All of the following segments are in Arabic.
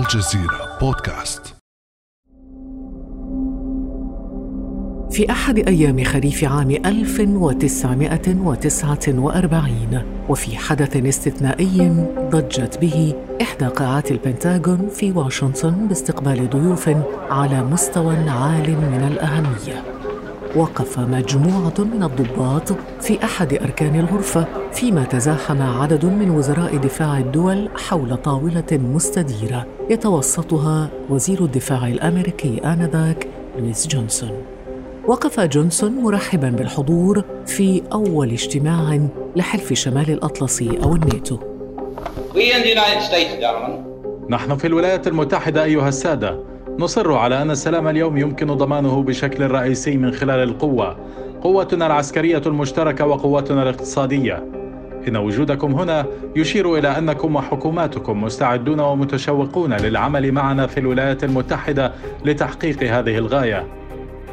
الجزيرة بودكاست. في أحد أيام خريف عام 1949 وفي حدث استثنائي ضجت به إحدى قاعات البنتاغون في واشنطن باستقبال ضيوف على مستوى عال من الأهمية. وقف مجموعة من الضباط في أحد أركان الغرفة فيما تزاحم عدد من وزراء دفاع الدول حول طاولة مستديرة. يتوسطها وزير الدفاع الأمريكي آنذاك لويس جونسون. وقف جونسون مرحبا بالحضور في أول اجتماع لحلف شمال الأطلسي أو الناتو. نحن في الولايات المتحدة أيها السادة. نصر على أن السلام اليوم يمكن ضمانه بشكل رئيسي من خلال القوة. قوتنا العسكرية المشتركة وقوتنا الاقتصادية. إن وجودكم هنا يشير إلى أنكم وحكوماتكم مستعدون ومتشوقون للعمل معنا في الولايات المتحدة لتحقيق هذه الغاية.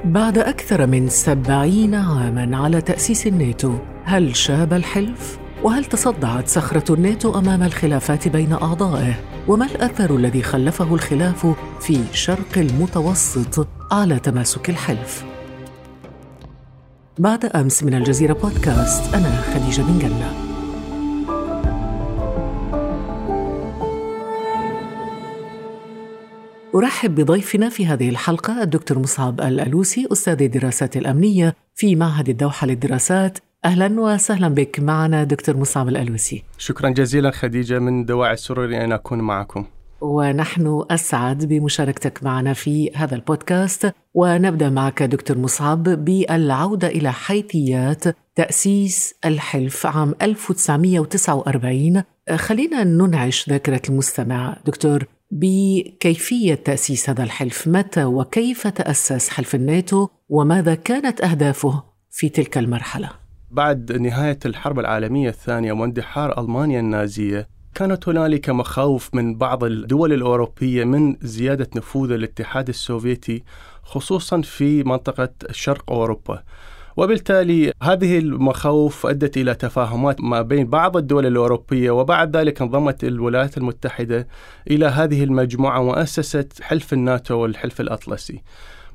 بعد أكثر من سبعين عاماً على تأسيس الناتو هل شاب الحلف؟ وهل تصدعت صخرة الناتو أمام الخلافات بين أعضائه؟ وما الأثر الذي خلفه الخلاف في شرق المتوسط على تماسك الحلف؟ بعد أمس من الجزيرة بودكاست أنا خديجة بن جنة أرحب بضيفنا في هذه الحلقة الدكتور مصعب الألوسي أستاذ الدراسات الأمنية في معهد الدوحة للدراسات أهلا وسهلا بك. معنا دكتور مصعب الألوسي. شكرا جزيلا خديجة. من دواعي السرور أن أكون معكم. ونحن أسعد بمشاركتك معنا في هذا البودكاست. ونبدأ معك دكتور مصعب بالعودة إلى حيثيات تأسيس الحلف عام 1949 خلينا ننعش ذاكرة المستمع. دكتور بكيفية تأسيس هذا الحلف متى وكيف تأسس حلف الناتو؟ وماذا كانت أهدافه في تلك المرحلة؟ بعد نهاية الحرب العالمية الثانية واندحار ألمانيا النازية كانت هنالك مخاوف من بعض الدول الأوروبية من زيادة نفوذ الاتحاد السوفيتي خصوصا في منطقة شرق أوروبا. وبالتالي هذه المخاوف أدت إلى تفاهمات ما بين بعض الدول الأوروبية وبعد ذلك انضمت الولايات المتحدة إلى هذه المجموعة وأسست حلف الناتو والحلف الأطلسي.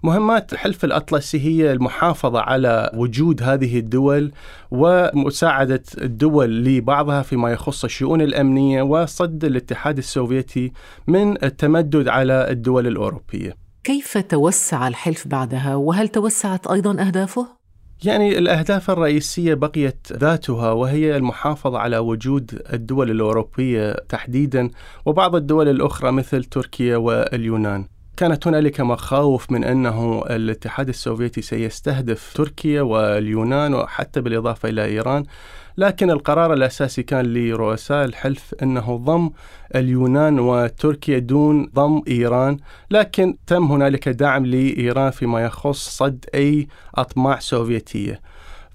مهمات حلف الأطلسي هي المحافظة على وجود هذه الدول ومساعدة الدول لبعضها فيما يخص الشؤون الأمنية وصد الاتحاد السوفيتي من التمدد على الدول الأوروبية. كيف توسع الحلف بعدها؟ وهل توسعت أيضا أهدافه؟ يعني الأهداف الرئيسية بقيت ذاتها وهي المحافظة على وجود الدول الأوروبية تحديدا وبعض الدول الأخرى مثل تركيا واليونان. كانت هنالك مخاوف من أنه الاتحاد السوفيتي سيستهدف تركيا واليونان وحتى بالإضافة إلى إيران لكن القرار الأساسي كان لرؤساء الحلف أنه ضم اليونان وتركيا دون ضم إيران، لكن تم هنالك دعم لإيران فيما يخص صد أي أطماع سوفيتية.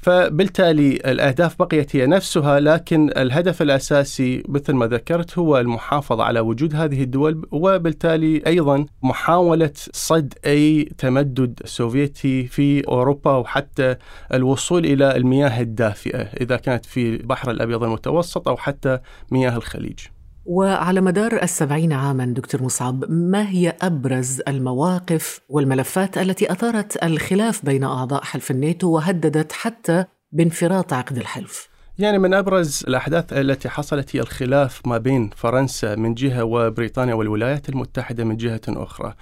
فبالتالي الأهداف بقيت هي نفسها لكن الهدف الأساسي مثل ما ذكرت هو المحافظة على وجود هذه الدول وبالتالي أيضا محاولة صد أي تمدد سوفيتي في أوروبا وحتى الوصول إلى المياه الدافئة إذا كانت في البحر الأبيض المتوسط أو حتى مياه الخليج. وعلى مدار السبعين عاما دكتور مصعب ما هي أبرز المواقف والملفات التي أثارت الخلاف بين أعضاء حلف الناتو وهددت حتى بانفراط عقد الحلف؟ يعني من أبرز الأحداث التي حصلت هي الخلاف ما بين فرنسا من جهة وبريطانيا والولايات المتحدة من جهة أخرى.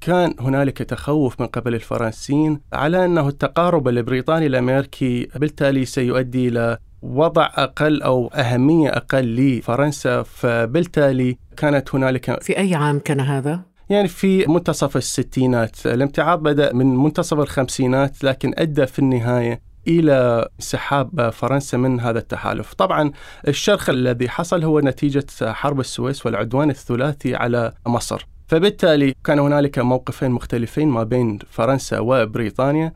كان هنالك تخوف من قبل الفرنسيين على أنه التقارب البريطاني الامريكي بالتالي سيؤدي إلى وضع أقل أو أهمية أقل لفرنسا فبالتالي كانت هنالك في أي عام كان هذا؟ يعني في منتصف الستينات. الامتعاض بدأ من منتصف الخمسينات لكن أدى في النهاية إلى انسحاب فرنسا من هذا التحالف، طبعا الشرخ الذي حصل هو نتيجة حرب السويس والعدوان الثلاثي على مصر، فبالتالي كان هنالك موقفين مختلفين ما بين فرنسا وبريطانيا.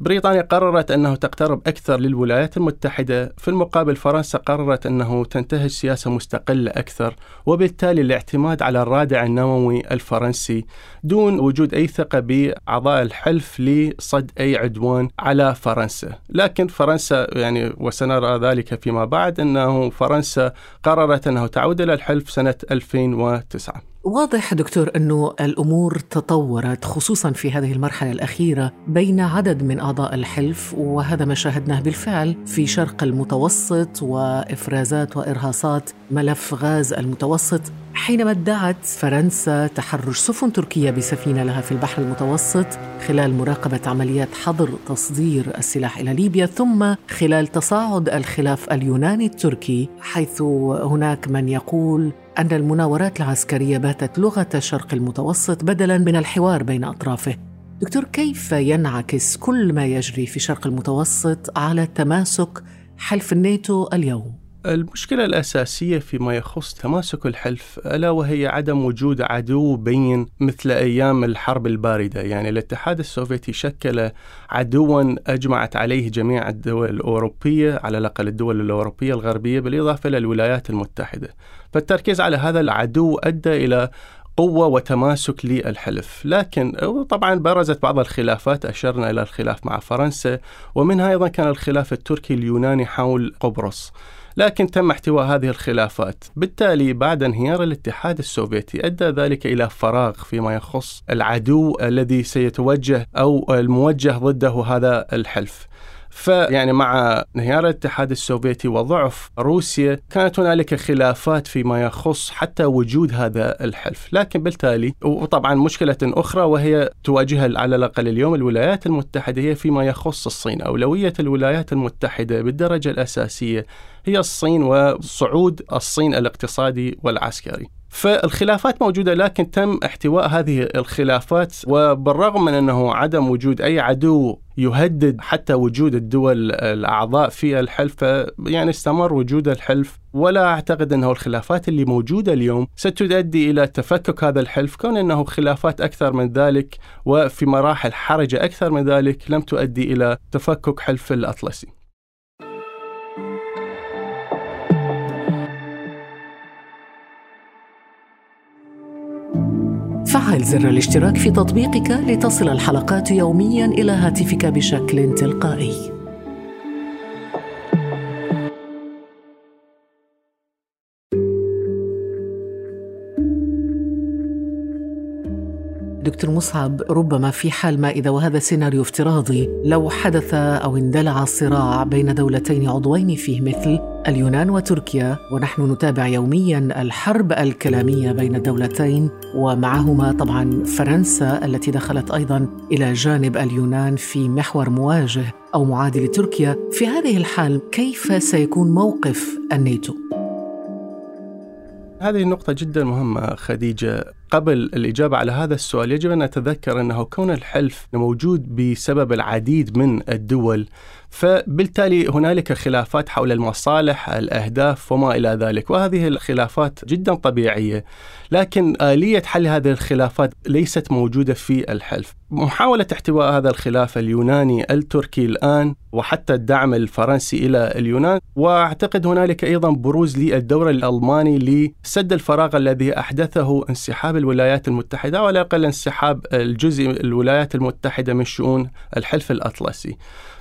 بريطانيا قررت أنه تقترب أكثر للولايات المتحدة. في المقابل فرنسا قررت أنه تنتهج سياسة مستقلة أكثر وبالتالي الاعتماد على الرادع النووي الفرنسي دون وجود أي ثقة بأعضاء الحلف لصد أي عدوان على فرنسا. لكن فرنسا يعني وسنرى ذلك فيما بعد أنه فرنسا قررت أنه تعود إلى الحلف سنة 2009 واضح دكتور أنه الأمور تطورت خصوصا في هذه المرحلة الأخيرة بين عدد من أعضاء الحلف وهذا ما شاهدناه بالفعل في شرق المتوسط وإفرازات وإرهاصات ملف غاز المتوسط. حينما ادعت فرنسا تحرش سفن تركية بسفينة لها في البحر المتوسط خلال مراقبة عمليات حظر تصدير السلاح إلى ليبيا ثم خلال تصاعد الخلاف اليوناني التركي حيث هناك من يقول أن المناورات العسكرية باتت لغة الشرق المتوسط بدلا من الحوار بين أطرافه دكتور كيف ينعكس كل ما يجري في الشرق المتوسط على تماسك حلف الناتو اليوم؟ المشكلة الأساسية فيما يخص تماسك الحلف ألا وهي عدم وجود عدو بين مثل أيام الحرب الباردة. يعني الاتحاد السوفيتي شكل عدوا أجمعت عليه جميع الدول الأوروبية على الأقل الدول الأوروبية الغربية بالإضافة إلى الولايات المتحدة. فالتركيز على هذا العدو أدى إلى قوة وتماسك للحلف. لكن طبعا برزت بعض الخلافات أشرنا إلى الخلاف مع فرنسا ومنها أيضا كان الخلاف التركي اليوناني حول قبرص. لكن تم احتواء هذه الخلافات. بالتالي بعد انهيار الاتحاد السوفيتي أدى ذلك إلى فراغ فيما يخص العدو الذي سيتوجه أو الموجه ضده هذا الحلف. فيعني مع انهيار الاتحاد السوفيتي وضعف روسيا كانت هنالك خلافات فيما يخص حتى وجود هذا الحلف. لكن بالتالي وطبعا مشكلة أخرى وهي تواجهها على الأقل اليوم الولايات المتحدة هي فيما يخص الصين. أولوية الولايات المتحدة بالدرجة الأساسية هي الصين وصعود الصين الاقتصادي والعسكري. فالخلافات موجودة لكن تم احتواء هذه الخلافات وبالرغم من أنه عدم وجود أي عدو يهدد حتى وجود الدول الأعضاء في الحلف يعني استمر وجود الحلف ولا أعتقد أنه الخلافات اللي موجودة اليوم ستؤدي إلى تفكك هذا الحلف كون أنه خلافات أكثر من ذلك وفي مراحل حرجة أكثر من ذلك لم تؤدي إلى تفكك حلف الأطلسي. فعل زر الاشتراك في تطبيقك لتصل الحلقات يوميا إلى هاتفك بشكل تلقائي. دكتور مصعب ربما في حال ما إذا وهذا سيناريو افتراضي. لو حدث أو اندلع صراع بين دولتين عضوين فيه مثل اليونان وتركيا ونحن نتابع يوميا الحرب الكلامية بين الدولتين ومعهما طبعا فرنسا التي دخلت أيضا إلى جانب اليونان في محور مواجه أو معادل تركيا. في هذه الحال كيف سيكون موقف الناتو؟ هذه النقطة جدا مهمة خديجة. قبل الإجابة على هذا السؤال يجب أن نتذكر أنه كون الحلف موجود بسبب العديد من الدول فبالتالي هنالك خلافات حول المصالح الأهداف وما إلى ذلك وهذه الخلافات جدا طبيعية لكن آلية حل هذه الخلافات ليست موجودة في الحلف. محاولة احتواء هذا الخلاف اليوناني التركي الآن وحتى الدعم الفرنسي إلى اليونان وأعتقد هنالك أيضا بروز للدور الألماني لسد الفراغ الذي أحدثه انسحاب الولايات المتحدة وعلى الأقل انسحاب الجزء الولايات المتحدة من شؤون الحلف الأطلسي.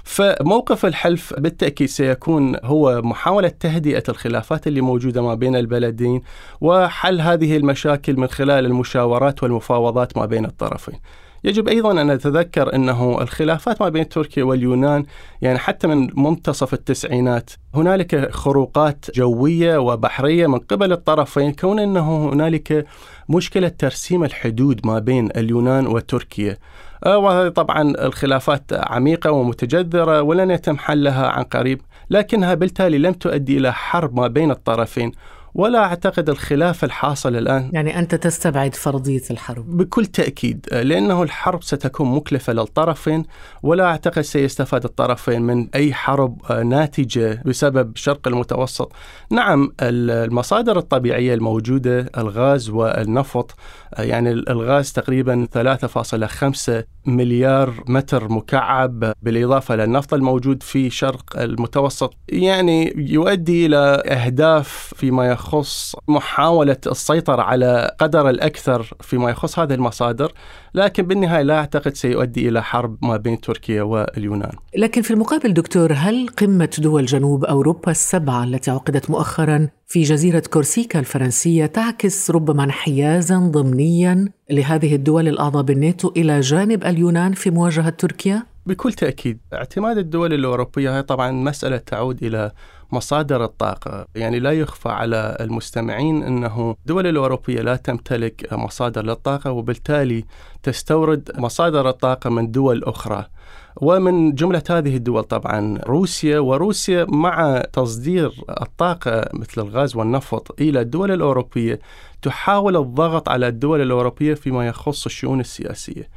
فموقف الحلف بالتأكيد سيكون هو محاولة تهدئة الخلافات اللي موجودة ما بين البلدين وحل هذه المشاكل من خلال المشاورات والمفاوضات ما بين الطرفين. يجب أيضا أن نتذكر أنه الخلافات ما بين تركيا واليونان يعني حتى من منتصف التسعينات هنالك خروقات جوية وبحرية من قبل الطرفين كون أنه هنالك مشكلة ترسيم الحدود ما بين اليونان وتركيا. وهذه طبعا الخلافات عميقة ومتجذرة ولن يتم حلها عن قريب لكنها بالتالي لم تؤدي إلى حرب ما بين الطرفين ولا أعتقد الخلاف الحاصل الآن يعني أنت تستبعد فرضية الحرب. بكل تأكيد لأنه الحرب ستكون مكلفة للطرفين ولا أعتقد سيستفاد الطرفين من أي حرب ناتجة بسبب شرق المتوسط. نعم المصادر الطبيعية الموجودة الغاز والنفط يعني الغاز تقريبا 3.5 مليار متر مكعب بالإضافة للنفط الموجود في شرق المتوسط. يعني يؤدي إلى أهداف فيما يخص محاولة السيطرة على قدر الأكثر فيما يخص هذه المصادر لكن بالنهاية لا أعتقد سيؤدي إلى حرب ما بين تركيا واليونان لكن في المقابل دكتور هل قمة دول جنوب أوروبا السبعة التي عقدت مؤخرا في جزيرة كورسيكا الفرنسية تعكس ربما انحيازا ضمنيا لهذه الدول الأعضاء بالناتو إلى جانب اليونان في مواجهة تركيا؟ بكل تأكيد اعتماد الدول الأوروبية هي طبعا مسألة تعود إلى مصادر الطاقة. يعني لا يخفى على المستمعين أنه الدول الأوروبية لا تمتلك مصادر للطاقة وبالتالي تستورد مصادر الطاقة من دول أخرى. ومن جملة هذه الدول طبعا روسيا وروسيا مع تصدير الطاقة مثل الغاز والنفط إلى الدول الأوروبية تحاول الضغط على الدول الأوروبية فيما يخص الشؤون السياسية.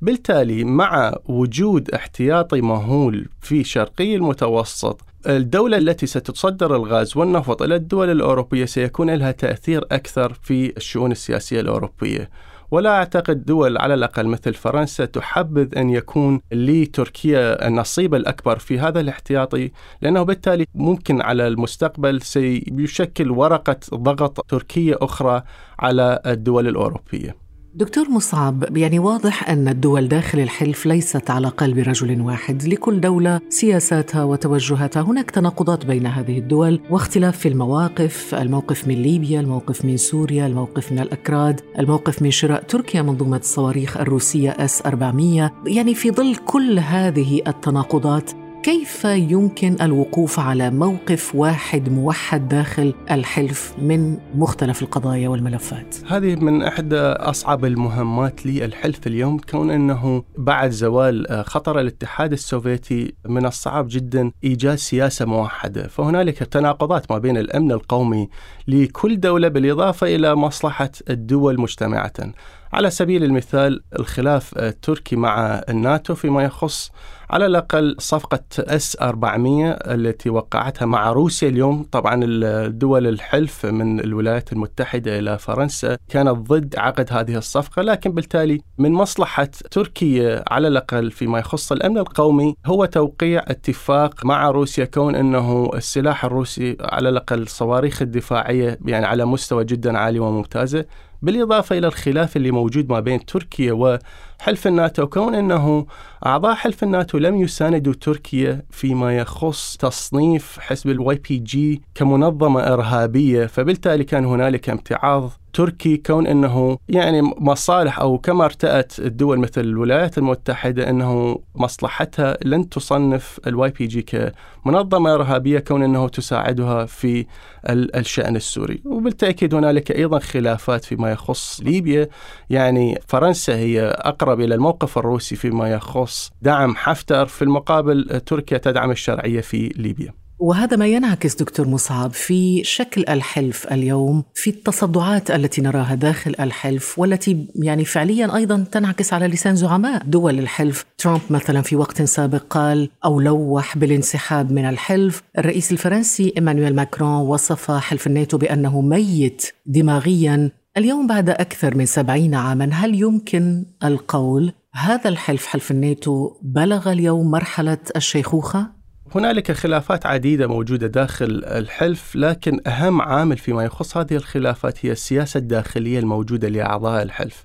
بالتالي مع وجود احتياطي مهول في شرقي المتوسط الدولة التي ستصدر الغاز والنفط إلى الدول الأوروبية سيكون لها تأثير أكثر في الشؤون السياسية الأوروبية. ولا أعتقد دول على الأقل مثل فرنسا تحبذ أن يكون لتركيا النصيب الأكبر في هذا الاحتياطي لأنه بالتالي ممكن على المستقبل سيشكل ورقة ضغط تركية أخرى على الدول الأوروبية. دكتور مصعب يعني واضح أن الدول داخل الحلف ليست على قلب رجل واحد. لكل دولة سياساتها وتوجهاتها هناك تناقضات بين هذه الدول واختلاف في المواقف الموقف من ليبيا الموقف من سوريا الموقف من الأكراد الموقف من شراء تركيا منظومة الصواريخ الروسية اس 400 يعني في ظل كل هذه التناقضات كيف يمكن الوقوف على موقف واحد موحد داخل الحلف من مختلف القضايا والملفات؟ هذه من احدى أصعب المهمات للحلف اليوم كون أنه بعد زوال خطر الاتحاد السوفيتي من الصعب جدا إيجاد سياسة موحدة، فهنالك تناقضات ما بين الأمن القومي لكل دولة بالإضافة إلى مصلحة الدول مجتمعة. على سبيل المثال الخلاف التركي مع الناتو فيما يخص على الأقل صفقة اس 400 التي وقعتها مع روسيا اليوم. طبعا الدول الحلف من الولايات المتحدة إلى فرنسا كانت ضد عقد هذه الصفقة لكن بالتالي من مصلحة تركيا على الأقل فيما يخص الأمن القومي هو توقيع اتفاق مع روسيا كون أنه السلاح الروسي على الأقل صواريخ الدفاعية يعني على مستوى جدا عالي وممتازة. بالإضافة إلى الخلاف اللي موجود ما بين تركيا وحلف الناتو كون أنه أعضاء حلف الناتو لم يساندوا تركيا فيما يخص تصنيف حزب الواي بي جي كمنظمة إرهابية. فبالتالي كان هنالك امتعاض تركي كون إنه يعني مصالح أو كما ارتأت الدول مثل الولايات المتحدة إنه مصلحتها لن تصنف الواي بي جي كمنظمة إرهابية كون إنه تساعدها في الشأن السوري، وبالتأكيد هنالك أيضا خلافات فيما يخص ليبيا، يعني فرنسا هي أقرب إلى الموقف الروسي فيما يخص دعم حفتر، في المقابل تركيا تدعم الشرعية في ليبيا. وهذا ما ينعكس دكتور مصعب في شكل الحلف اليوم في التصدعات التي نراها داخل الحلف والتي يعني فعليا أيضا تنعكس على لسان زعماء دول الحلف ترامب مثلا في وقت سابق قال أو لوح بالانسحاب من الحلف الرئيس الفرنسي إيمانويل ماكرون وصف حلف الناتو بأنه ميت دماغيا اليوم بعد أكثر من سبعين عاما هل يمكن القول هذا الحلف حلف الناتو بلغ اليوم مرحلة الشيخوخة؟ هنالك خلافات عديدة موجودة داخل الحلف لكن أهم عامل فيما يخص هذه الخلافات هي السياسة الداخلية الموجودة لأعضاء الحلف.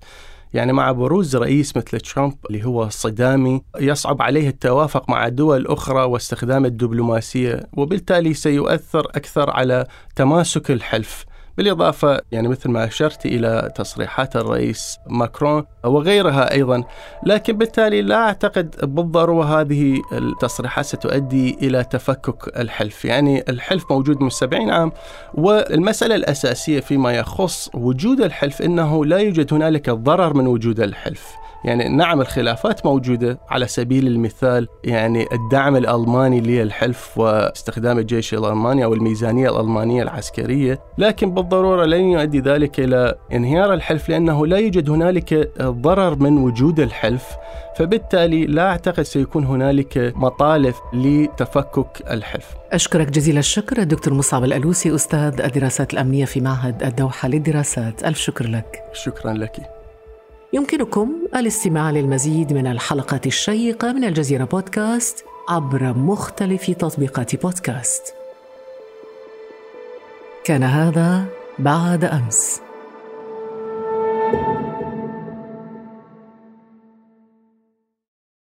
يعني مع بروز رئيس مثل ترامب اللي هو صدامي يصعب عليه التوافق مع دول أخرى واستخدام الدبلوماسية وبالتالي سيؤثر أكثر على تماسك الحلف. بالإضافة يعني مثل ما أشرت إلى تصريحات الرئيس ماكرون وغيرها أيضا لكن بالتالي لا أعتقد بالضرورة هذه التصريحات ستؤدي إلى تفكك الحلف. يعني الحلف موجود من 70 عام والمسألة الأساسية فيما يخص وجود الحلف أنه لا يوجد هنالك ضرر من وجود الحلف. يعني نعم الخلافات موجودة على سبيل المثال يعني الدعم الألماني للحلف واستخدام الجيش الألماني أو الميزانية الألمانية العسكرية لكن بالضرورة لن يؤدي ذلك إلى انهيار الحلف لأنه لا يوجد هنالك ضرر من وجود الحلف فبالتالي لا أعتقد سيكون هنالك مطالب لتفكك الحلف. أشكرك جزيل الشكر دكتور مصعب الألوسي أستاذ الدراسات الأمنية في معهد الدوحة للدراسات. ألف شكر لك. شكرا لك. يمكنكم الاستماع للمزيد من الحلقات الشيقة من الجزيرة بودكاست عبر مختلف تطبيقات بودكاست. كان هذا بعد أمس.